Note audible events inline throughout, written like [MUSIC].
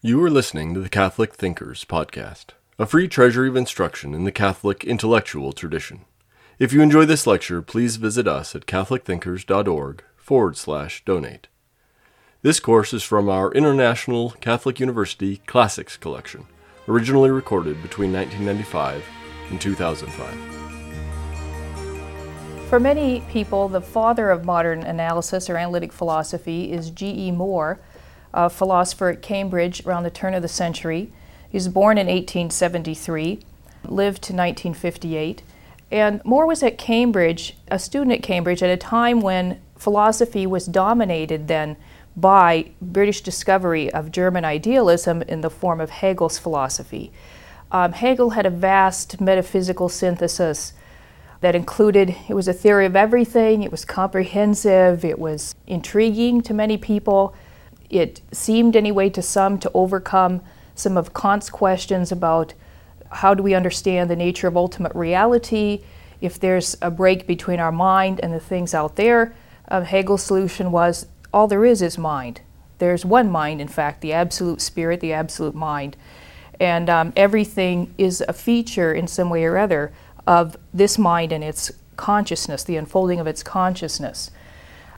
You are listening to the Catholic Thinkers Podcast, a free treasury of instruction in the Catholic intellectual tradition. If you enjoy this lecture, please visit us at catholicthinkers.org forward slash donate. This course is from our International Catholic University Classics Collection, originally recorded between 1995 and 2005. For many people, the father of modern analysis or analytic philosophy is G.E. Moore, a philosopher at Cambridge around the turn of the century. He was born in 1873, lived to 1958. And Moore was at Cambridge, a student at Cambridge, at a time when philosophy was dominated then by British discovery of German idealism in the form of Hegel's philosophy. Um, Hegel had a vast metaphysical synthesis that included it was a theory of everything, it was comprehensive, it was intriguing to many people. It seemed, anyway, to some to overcome some of Kant's questions about how do we understand the nature of ultimate reality, if there's a break between our mind and the things out there. Uh, Hegel's solution was all there is is mind. There's one mind, in fact, the absolute spirit, the absolute mind. And um, everything is a feature in some way or other of this mind and its consciousness, the unfolding of its consciousness.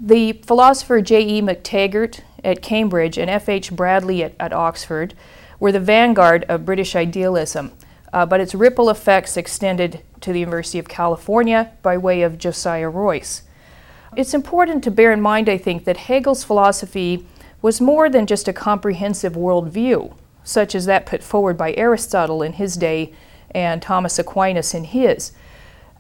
The philosopher J.E. McTaggart at Cambridge and F.H. Bradley at, at, Oxford were the vanguard of British idealism, uh, but its ripple effects extended to the University of California by way of Josiah Royce. It's important to bear in mind, I think, that Hegel's philosophy was more than just a comprehensive worldview, such as that put forward by Aristotle in his day and Thomas Aquinas in his.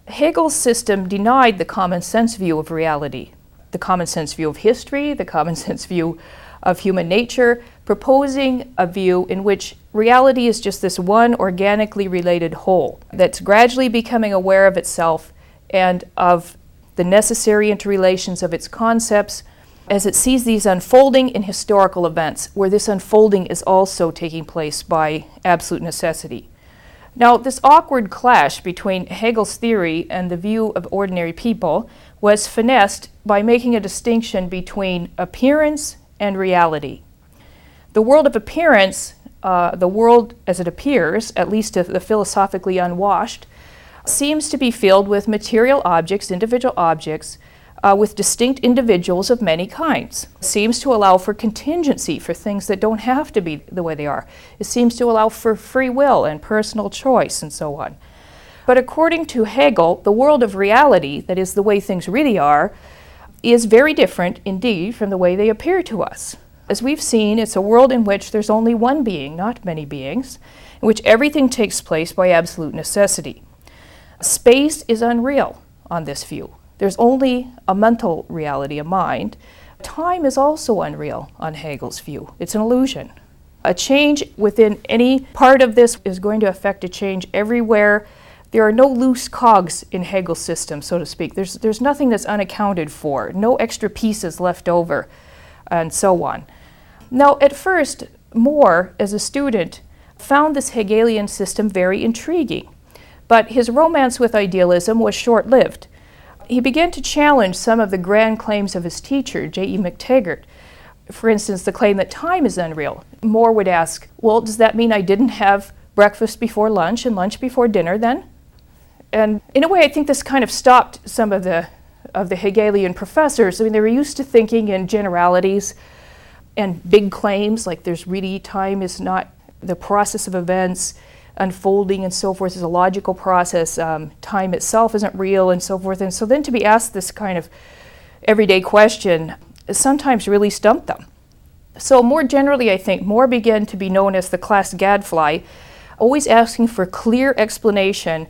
Hegel's system denied the common sense view of reality, the common sense view of history, the common [LAUGHS] sense view of human nature, proposing a view in which reality is just this one organically related whole that's gradually becoming aware of itself and of the necessary interrelations of its concepts as it sees these unfolding in historical events, where this unfolding is also taking place by absolute necessity. Now, this awkward clash between Hegel's theory and the view of ordinary people was finessed by making a distinction between appearance and reality. The world of appearance, uh, the world as it appears, at least to the philosophically unwashed, seems to be filled with material objects, individual objects, uh, with distinct individuals of many kinds. It seems to allow for contingency for things that don't have to be the way they are. It seems to allow for free will and personal choice and so on. But according to Hegel, the world of reality, that is the way things really are, is very different indeed from the way they appear to us. As we've seen, it's a world in which there's only one being, not many beings, in which everything takes place by absolute necessity. Space is unreal on this view. There's only a mental reality, a mind. Time is also unreal on Hegel's view. It's an illusion. A change within any part of this is going to affect a change everywhere. There are no loose cogs in Hegel's system, so to speak. There's, there's nothing that's unaccounted for, no extra pieces left over, and so on. Now, at first, Moore, as a student, found this Hegelian system very intriguing, but his romance with idealism was short lived he began to challenge some of the grand claims of his teacher, J.E. McTaggart. For instance, the claim that time is unreal. Moore would ask, Well, does that mean I didn't have breakfast before lunch and lunch before dinner then? And in a way, I think this kind of stopped some of the, of the Hegelian professors. I mean, they were used to thinking in generalities and big claims, like there's really time is not the process of events unfolding and so forth is a logical process. Um, time itself isn't real and so forth. And so then to be asked this kind of everyday question sometimes really stumped them. So more generally, I think Moore began to be known as the class gadfly, always asking for clear explanation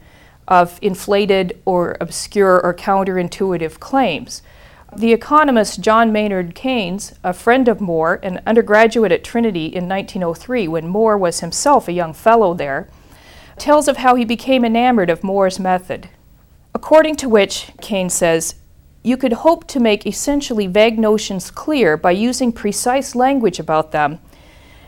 of inflated or obscure or counterintuitive claims. The economist John Maynard Keynes, a friend of Moore, an undergraduate at Trinity in 1903 when Moore was himself a young fellow there, tells of how he became enamored of Moore's method, according to which, Keynes says, you could hope to make essentially vague notions clear by using precise language about them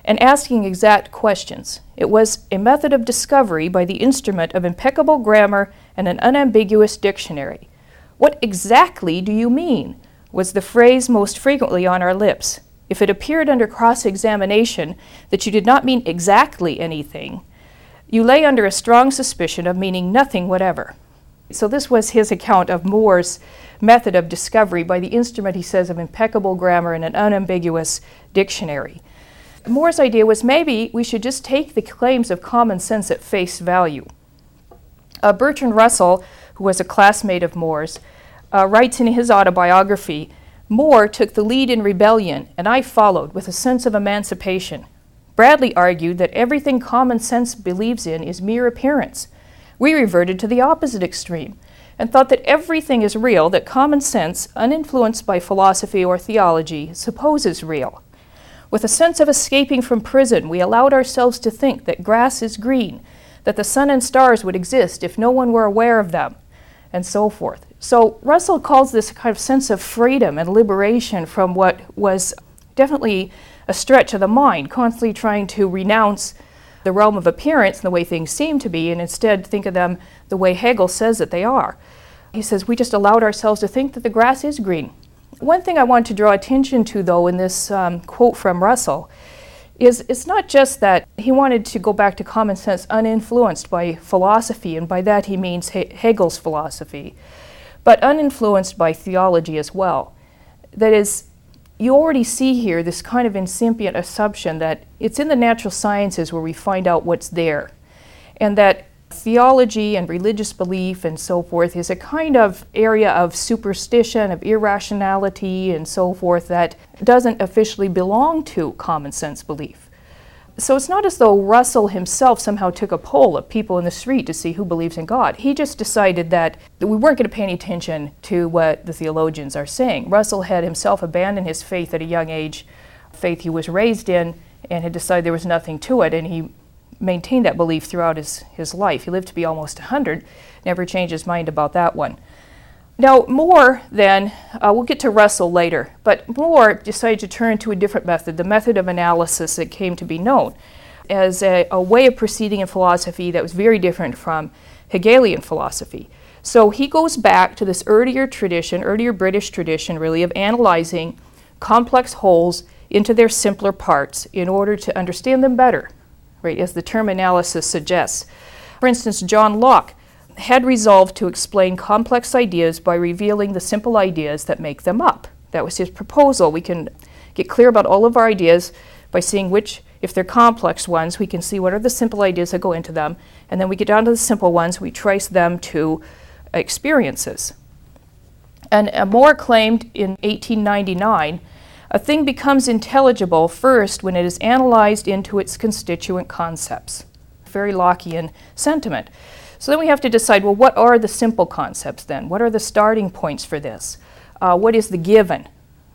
and asking exact questions. It was a method of discovery by the instrument of impeccable grammar and an unambiguous dictionary. What exactly do you mean? was the phrase most frequently on our lips. if it appeared under cross examination that you did not mean exactly anything, you lay under a strong suspicion of meaning nothing whatever. So, this was his account of Moore's method of discovery by the instrument, he says, of impeccable grammar and an unambiguous dictionary. Moore's idea was maybe we should just take the claims of common sense at face value. Uh, Bertrand Russell, who was a classmate of Moore's, uh, writes in his autobiography Moore took the lead in rebellion, and I followed with a sense of emancipation. Bradley argued that everything common sense believes in is mere appearance. We reverted to the opposite extreme and thought that everything is real that common sense, uninfluenced by philosophy or theology, supposes real. With a sense of escaping from prison, we allowed ourselves to think that grass is green, that the sun and stars would exist if no one were aware of them, and so forth. So Russell calls this kind of sense of freedom and liberation from what was definitely a stretch of the mind, constantly trying to renounce the realm of appearance and the way things seem to be, and instead think of them the way Hegel says that they are. He says, We just allowed ourselves to think that the grass is green. One thing I want to draw attention to, though, in this um, quote from Russell, is it's not just that he wanted to go back to common sense uninfluenced by philosophy, and by that he means he- Hegel's philosophy, but uninfluenced by theology as well. That is, you already see here this kind of incipient assumption that it's in the natural sciences where we find out what's there, and that theology and religious belief and so forth is a kind of area of superstition, of irrationality, and so forth that doesn't officially belong to common sense belief. So it's not as though Russell himself somehow took a poll of people in the street to see who believes in God. He just decided that we weren't going to pay any attention to what the theologians are saying. Russell had himself abandoned his faith at a young age, faith he was raised in, and had decided there was nothing to it, and he maintained that belief throughout his, his life. He lived to be almost 100, never changed his mind about that one. Now, Moore then, uh, we'll get to Russell later, but Moore decided to turn to a different method, the method of analysis that came to be known as a, a way of proceeding in philosophy that was very different from Hegelian philosophy. So he goes back to this earlier tradition, earlier British tradition, really, of analyzing complex wholes into their simpler parts in order to understand them better right, as the term analysis suggests. For instance, John Locke had resolved to explain complex ideas by revealing the simple ideas that make them up. That was his proposal. We can get clear about all of our ideas by seeing which, if they're complex ones, we can see what are the simple ideas that go into them, and then we get down to the simple ones, we trace them to experiences. And Moore claimed in 1899 a thing becomes intelligible first when it is analyzed into its constituent concepts. Very Lockean sentiment. So then we have to decide well, what are the simple concepts then? What are the starting points for this? Uh, what is the given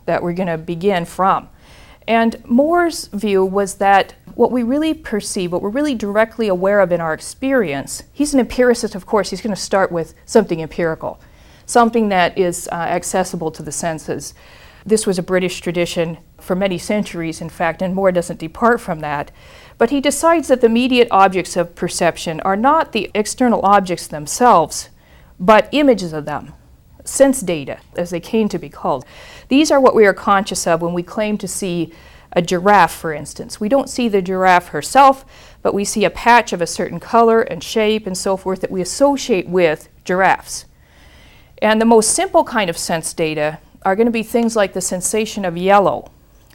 that we're going to begin from? And Moore's view was that what we really perceive, what we're really directly aware of in our experience, he's an empiricist, of course, he's going to start with something empirical, something that is uh, accessible to the senses. This was a British tradition for many centuries, in fact, and Moore doesn't depart from that. But he decides that the immediate objects of perception are not the external objects themselves, but images of them, sense data, as they came to be called. These are what we are conscious of when we claim to see a giraffe, for instance. We don't see the giraffe herself, but we see a patch of a certain color and shape and so forth that we associate with giraffes. And the most simple kind of sense data are going to be things like the sensation of yellow,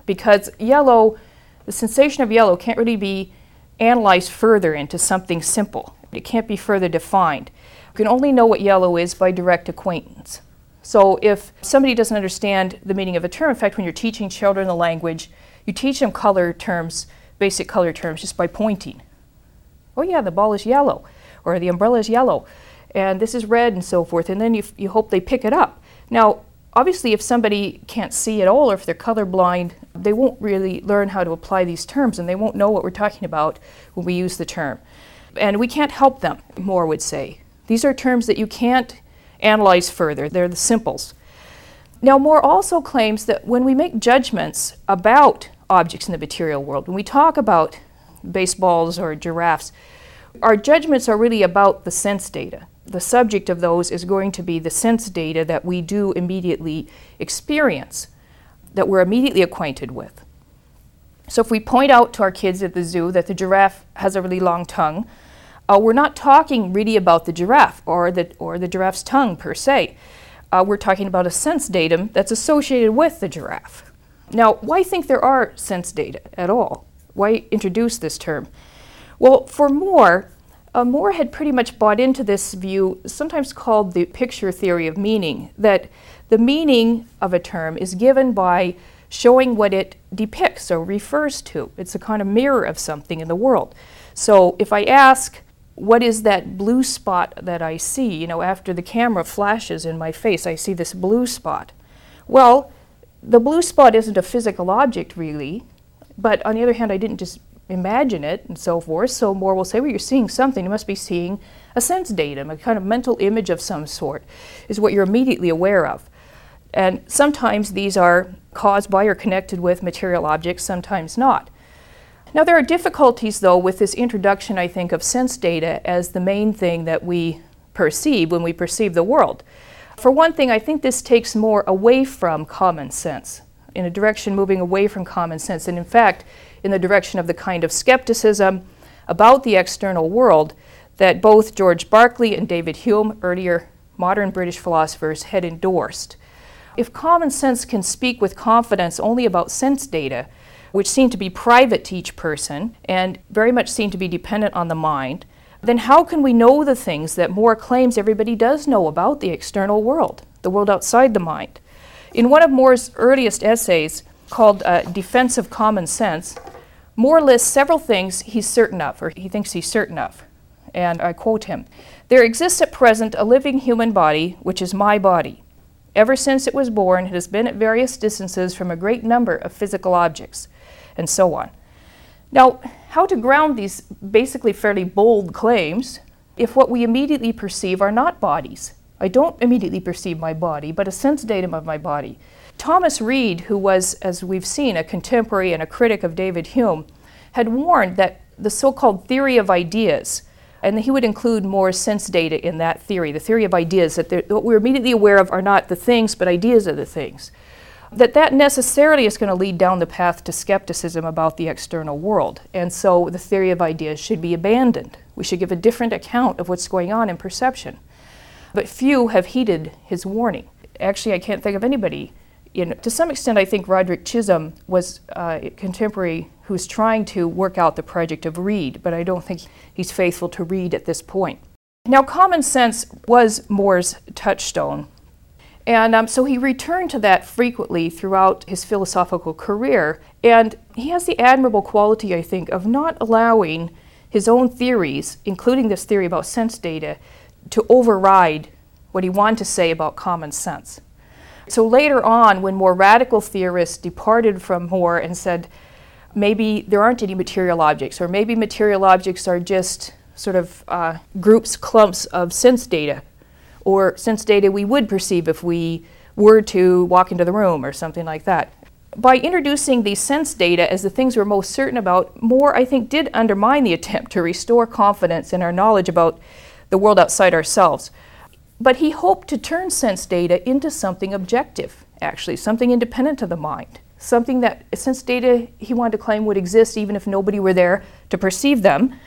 because yellow, the sensation of yellow can't really be analyzed further into something simple. It can't be further defined. You can only know what yellow is by direct acquaintance. So if somebody doesn't understand the meaning of a term, in fact, when you're teaching children the language, you teach them color terms, basic color terms, just by pointing. Oh, yeah, the ball is yellow, or the umbrella is yellow, and this is red, and so forth, and then you, you hope they pick it up. Now, obviously, if somebody can't see at all or if they're colorblind, they won't really learn how to apply these terms and they won't know what we're talking about when we use the term. And we can't help them, Moore would say. These are terms that you can't analyze further, they're the simples. Now, Moore also claims that when we make judgments about objects in the material world, when we talk about baseballs or giraffes, our judgments are really about the sense data the subject of those is going to be the sense data that we do immediately experience, that we're immediately acquainted with. So if we point out to our kids at the zoo that the giraffe has a really long tongue, uh, we're not talking really about the giraffe or the, or the giraffe's tongue per se. Uh, we're talking about a sense datum that's associated with the giraffe. Now, why think there are sense data at all? Why introduce this term? Well, for Moore, uh, Moore had pretty much bought into this view, sometimes called the picture theory of meaning, that the meaning of a term is given by showing what it depicts or refers to. It's a kind of mirror of something in the world. So if I ask, what is that blue spot that I see? You know, after the camera flashes in my face, I see this blue spot. Well, the blue spot isn't a physical object really, but on the other hand, I didn't just imagine it and so forth. So Moore will say, well, you're seeing something. You must be seeing a sense datum, a kind of mental image of some sort, is what you're immediately aware of. And sometimes these are caused by or connected with material objects, sometimes not. Now, there are difficulties, though, with this introduction, I think, of sense data as the main thing that we perceive when we perceive the world. For one thing, I think this takes more away from common sense, in a direction moving away from common sense, and in fact, in the direction of the kind of skepticism about the external world that both George Berkeley and David Hume, earlier modern British philosophers, had endorsed. If common sense can speak with confidence only about sense data, which seem to be private to each person and very much seem to be dependent on the mind, then how can we know the things that Moore claims everybody does know about the external world, the world outside the mind? In one of Moore's earliest essays, called uh, Defense of Common Sense, Moore lists several things he's certain of, or he thinks he's certain of. And I quote him There exists at present a living human body, which is my body. Ever since it was born, it has been at various distances from a great number of physical objects, and so on. Now, how to ground these basically fairly bold claims if what we immediately perceive are not bodies? I don't immediately perceive my body, but a sense datum of my body. Thomas Reid, who was, as we've seen, a contemporary and a critic of David Hume, had warned that the so called theory of ideas and he would include more sense data in that theory, the theory of ideas, that what we're immediately aware of are not the things, but ideas are the things. That that necessarily is going to lead down the path to skepticism about the external world. And so the theory of ideas should be abandoned. We should give a different account of what's going on in perception. But few have heeded his warning. Actually, I can't think of anybody you know, to some extent, I think Roderick Chisholm was uh, a contemporary who's trying to work out the project of Reid, but I don't think he's faithful to Reid at this point. Now, common sense was Moore's touchstone, and um, so he returned to that frequently throughout his philosophical career. And he has the admirable quality, I think, of not allowing his own theories, including this theory about sense data, to override what he wanted to say about common sense. So later on, when more radical theorists departed from Moore and said, maybe there aren't any material objects, or maybe material objects are just sort of uh, groups, clumps of sense data, or sense data we would perceive if we were to walk into the room or something like that. By introducing these sense data as the things we're most certain about, Moore, I think, did undermine the attempt to restore confidence in our knowledge about the world outside ourselves. But he hoped to turn sense data into something objective, actually, something independent of the mind, something that sense data he wanted to claim would exist even if nobody were there to perceive them.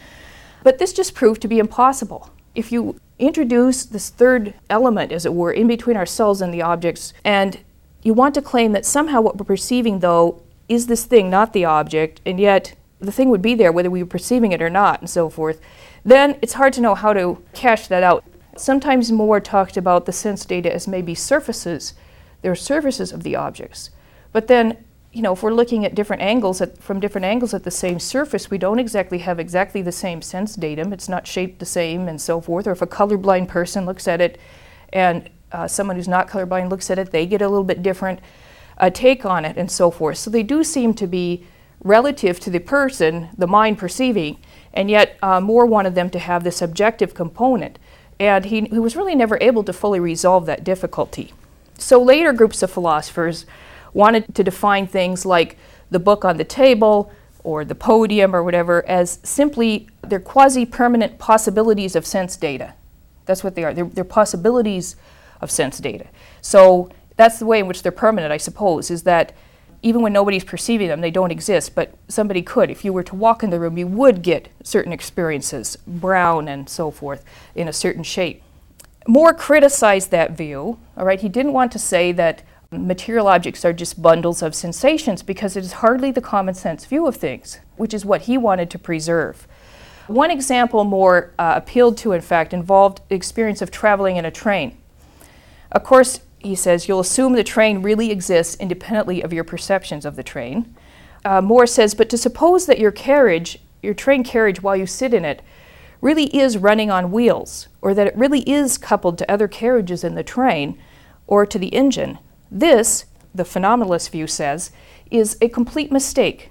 But this just proved to be impossible. If you introduce this third element, as it were, in between ourselves and the objects, and you want to claim that somehow what we're perceiving, though, is this thing, not the object, and yet the thing would be there whether we were perceiving it or not, and so forth, then it's hard to know how to cash that out. Sometimes Moore talked about the sense data as maybe surfaces. They're surfaces of the objects. But then, you know, if we're looking at different angles at, from different angles at the same surface, we don't exactly have exactly the same sense datum. It's not shaped the same and so forth. Or if a colorblind person looks at it and uh, someone who's not colorblind looks at it, they get a little bit different uh, take on it and so forth. So they do seem to be relative to the person, the mind perceiving, and yet uh, Moore wanted them to have this objective component. And he, he was really never able to fully resolve that difficulty. So later groups of philosophers wanted to define things like the book on the table or the podium or whatever as simply they're quasi permanent possibilities of sense data. That's what they are. They're, they're, possibilities of sense data. So that's the way in which they're permanent, I suppose, is that even when nobody's perceiving them, they don't exist, but somebody could. If you were to walk in the room, you would get certain experiences, brown and so forth, in a certain shape. Moore criticized that view, all right? He didn't want to say that material objects are just bundles of sensations because it is hardly the common sense view of things, which is what he wanted to preserve. One example Moore uh, appealed to, in fact, involved the experience of traveling in a train. Of course, he says, you'll assume the train really exists independently of your perceptions of the train. Uh, Moore says, but to suppose that your carriage, your train carriage while you sit in it, really is running on wheels, or that it really is coupled to other carriages in the train or to the engine, this, the phenomenalist view says, is a complete mistake.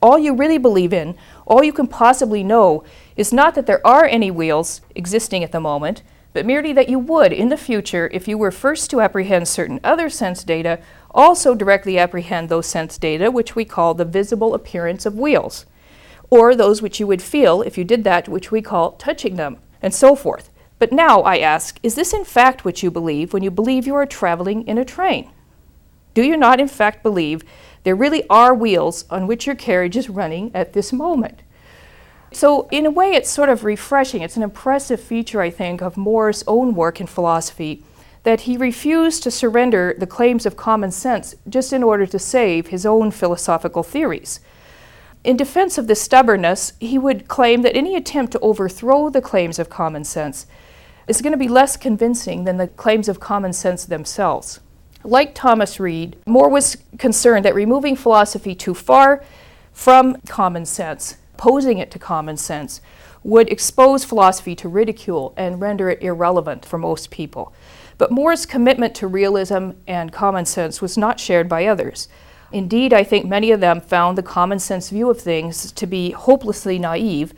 All you really believe in, all you can possibly know, is not that there are any wheels existing at the moment, but merely that you would, in the future, if you were first to apprehend certain other sense data, also directly apprehend those sense data, which we call the visible appearance of wheels, or those which you would feel if you did that, which we call touching them, and so forth. But now I ask, is this in fact what you believe when you believe you are traveling in a train? Do you not in fact believe there really are wheels on which your carriage is running at this moment? So, in a way, it's sort of refreshing. It's an impressive feature, I think, of Moore's own work in philosophy that he refused to surrender the claims of common sense just in order to save his own philosophical theories. In defense of this stubbornness, he would claim that any attempt to overthrow the claims of common sense is going to be less convincing than the claims of common sense themselves. Like Thomas Reid, Moore was concerned that removing philosophy too far from common sense, opposing it to common sense, would expose philosophy to ridicule and render it irrelevant for most people. But Moore's commitment to realism and common sense was not shared by others. Indeed, I think many of them found the common sense view of things to be hopelessly naive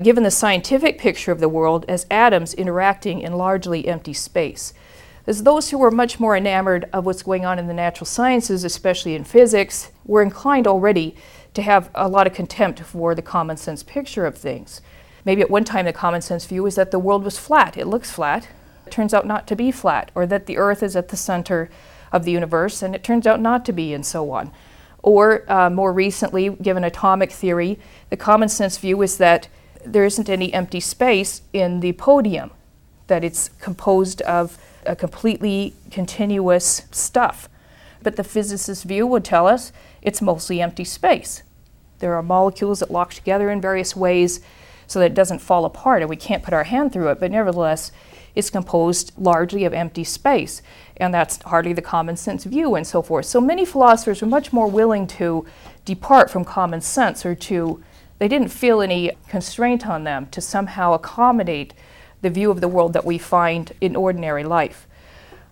given the scientific picture of the world as atoms interacting in largely empty space. As those who were much more enamored of what's going on in the natural sciences, especially in physics, were inclined already to have a lot of contempt for the common sense picture of things. Maybe at one time the common sense view was that the world was flat. It looks flat. It turns out not to be flat, or that the earth is at the center of the universe and it turns out not to be, and so on. Or uh, more recently, given atomic theory, the common sense view is that there isn't any empty space in the podium, that it's composed of a completely continuous stuff. But the physicist's view would tell us it's mostly empty space. There are molecules that lock together in various ways so that it doesn't fall apart and we can't put our hand through it, but nevertheless, it's composed largely of empty space. And that's hardly the common sense view and so forth. So many philosophers were much more willing to depart from common sense or to they didn't feel any constraint on them to somehow accommodate the view of the world that we find in ordinary life.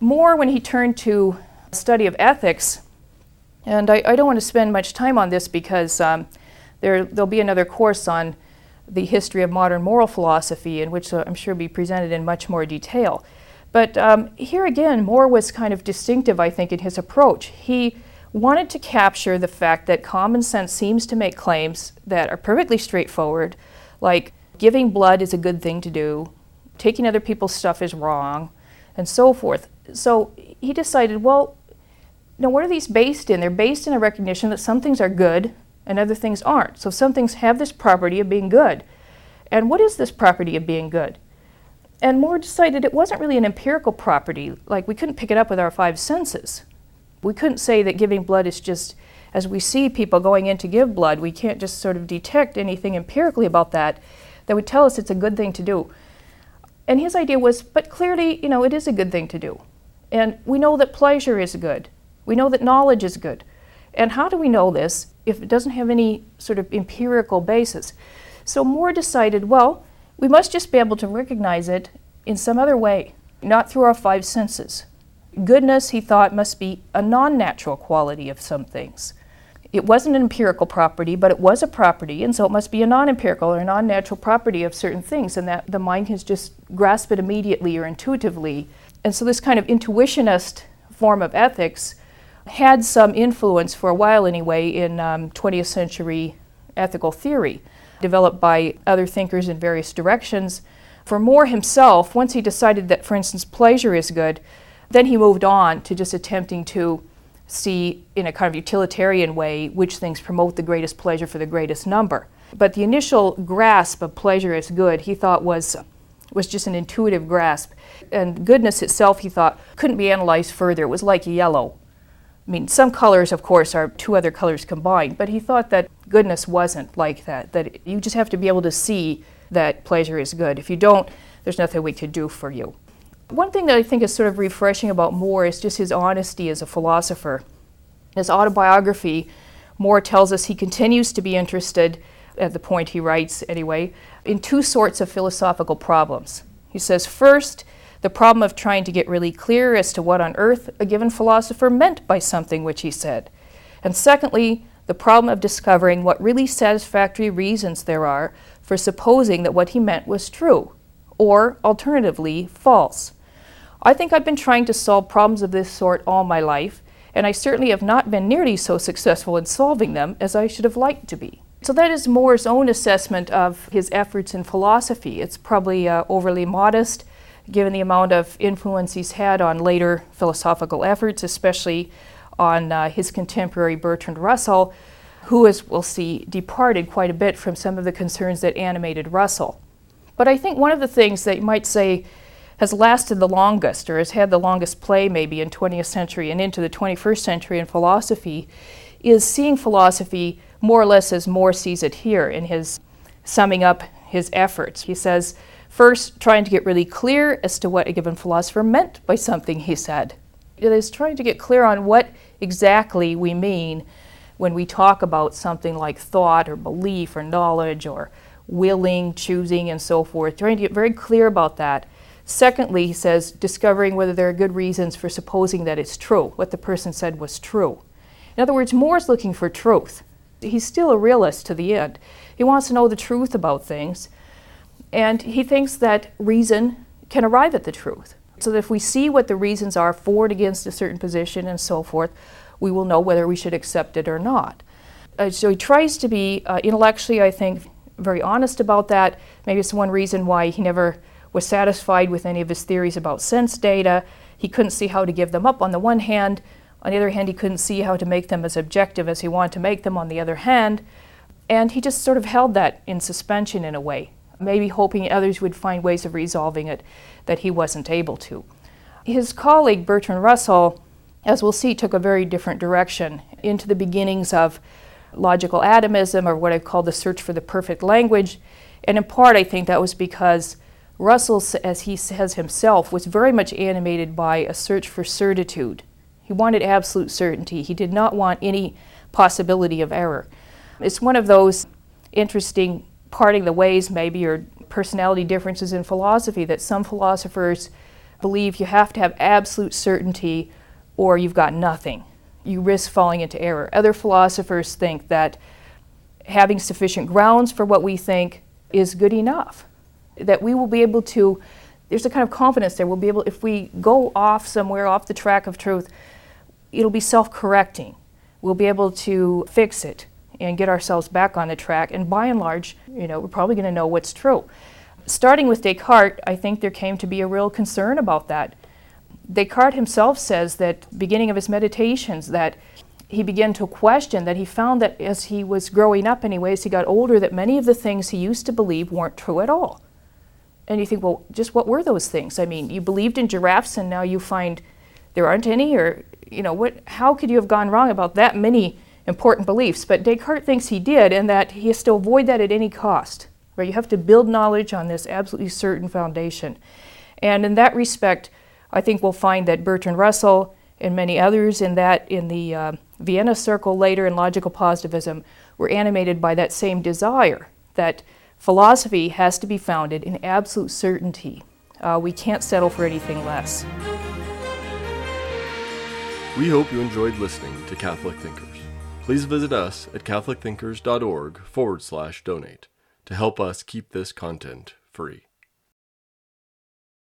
Moore, when he turned to study of ethics, and I, I don't want to spend much time on this because um, there, there'll be another course on the history of modern moral philosophy, in which uh, I'm sure will be presented in much more detail. But um, here again, Moore was kind of distinctive, I think, in his approach. He wanted to capture the fact that common sense seems to make claims that are perfectly straightforward, like giving blood is a good thing to do, taking other people's stuff is wrong, and so forth. So he decided, well, now what are these based in? They're based in a recognition that some things are good and other things aren't. So some things have this property of being good. And what is this property of being good? And Moore decided it wasn't really an empirical property, like we couldn't pick it up with our five senses. We couldn't say that giving blood is just, as we see people going in to give blood, we can't just sort of detect anything empirically about that that would tell us it's a good thing to do. And his idea was, but clearly, you know, it is a good thing to do. And we know that pleasure is good. We know that knowledge is good. And how do we know this if it doesn't have any sort of empirical basis? So Moore decided, well, we must just be able to recognize it in some other way, not through our five senses. Goodness, he thought, must be a non natural quality of some things. It wasn't an empirical property, but it was a property, and so it must be a non empirical or a non natural property of certain things, and that the mind can just grasp it immediately or intuitively. And so, this kind of intuitionist form of ethics had some influence, for a while anyway, in um, 20th century ethical theory, developed by other thinkers in various directions. For Moore himself, once he decided that, for instance, pleasure is good, then he moved on to just attempting to see in a kind of utilitarian way which things promote the greatest pleasure for the greatest number. But the initial grasp of pleasure as good, he thought was was just an intuitive grasp. And goodness itself, he thought, couldn't be analyzed further. It was like yellow. I mean, some colors, of course, are two other colors combined, but he thought that goodness wasn't like that, that you just have to be able to see that pleasure is good. If you don't, there's nothing we could do for you. One thing that I think is sort of refreshing about Moore is just his honesty as a philosopher. His autobiography, Moore tells us he continues to be interested, at the point he writes anyway, in two sorts of philosophical problems. He says, first, the problem of trying to get really clear as to what on earth a given philosopher meant by something which he said. And secondly, the problem of discovering what really satisfactory reasons there are for supposing that what he meant was true, or alternatively, false. I think I've been trying to solve problems of this sort all my life, and I certainly have not been nearly so successful in solving them as I should have liked to be. So that is Moore's own assessment of his efforts in philosophy. It's probably uh, overly modest, given the amount of influence he's had on later philosophical efforts, especially on uh, his contemporary Bertrand Russell, who, as we'll see, departed quite a bit from some of the concerns that animated Russell. But I think one of the things that you might say has lasted the longest, or has had the longest play maybe in 20th century and into the 21st century in philosophy, is seeing philosophy more or less as Moore sees it here in his summing up his efforts. He says, first, trying to get really clear as to what a given philosopher meant by something he said. It is trying to get clear on what exactly we mean when we talk about something like thought or belief or knowledge or willing, choosing, and so forth, trying to get very clear about that. Secondly, he says, discovering whether there are good reasons for supposing that it's true, what the person said was true. In other words, Moore's looking for truth. He's still a realist to the end. He wants to know the truth about things, and he thinks that reason can arrive at the truth. So that if we see what the reasons are for and against a certain position and so forth, we will know whether we should accept it or not. Uh, so he tries to be uh, intellectually, I think, very honest about that. Maybe it's one reason why he never was satisfied with any of his theories about sense data. He couldn't see how to give them up on the one hand. On the other hand, he couldn't see how to make them as objective as he wanted to make them on the other hand. And he just sort of held that in suspension in a way, maybe hoping others would find ways of resolving it that he wasn't able to. His colleague, Bertrand Russell, as we'll see, took a very different direction into the beginnings of logical atomism, or what I call the search for the perfect language. And in part, I think that was because Russell, as he says himself, was very much animated by a search for certitude. He wanted absolute certainty. He did not want any possibility of error. It's one of those interesting parting the ways, maybe, or personality differences in philosophy that some philosophers believe you have to have absolute certainty or you've got nothing. You risk falling into error. Other philosophers think that having sufficient grounds for what we think is good enough. That we will be able to, there's a kind of confidence there, we'll be able, if we go off somewhere, off the track of truth, it'll be self correcting. We'll be able to fix it and get ourselves back on the track. And by and large, you know, we're probably going to know what's true. Starting with Descartes, I think there came to be a real concern about that. Descartes himself says that, beginning of his meditations, that he began to question that he found that as he was growing up, anyways, he got older, that many of the things he used to believe weren't true at all. And you think, well, just what were those things? I mean, you believed in giraffes and now you find there aren't any, or, you know, what, how could you have gone wrong about that many important beliefs? But Descartes thinks he did, and that he has to avoid that at any cost, where you have to build knowledge on this absolutely certain foundation. And in that respect, I think we'll find that Bertrand Russell and many others in that in the uh, Vienna Circle later in logical positivism were animated by that same desire that philosophy has to be founded in absolute certainty. Uh, we can't settle for anything less. We hope you enjoyed listening to Catholic Thinkers. Please visit us at catholicthinkers.org forward slash donate to help us keep this content free.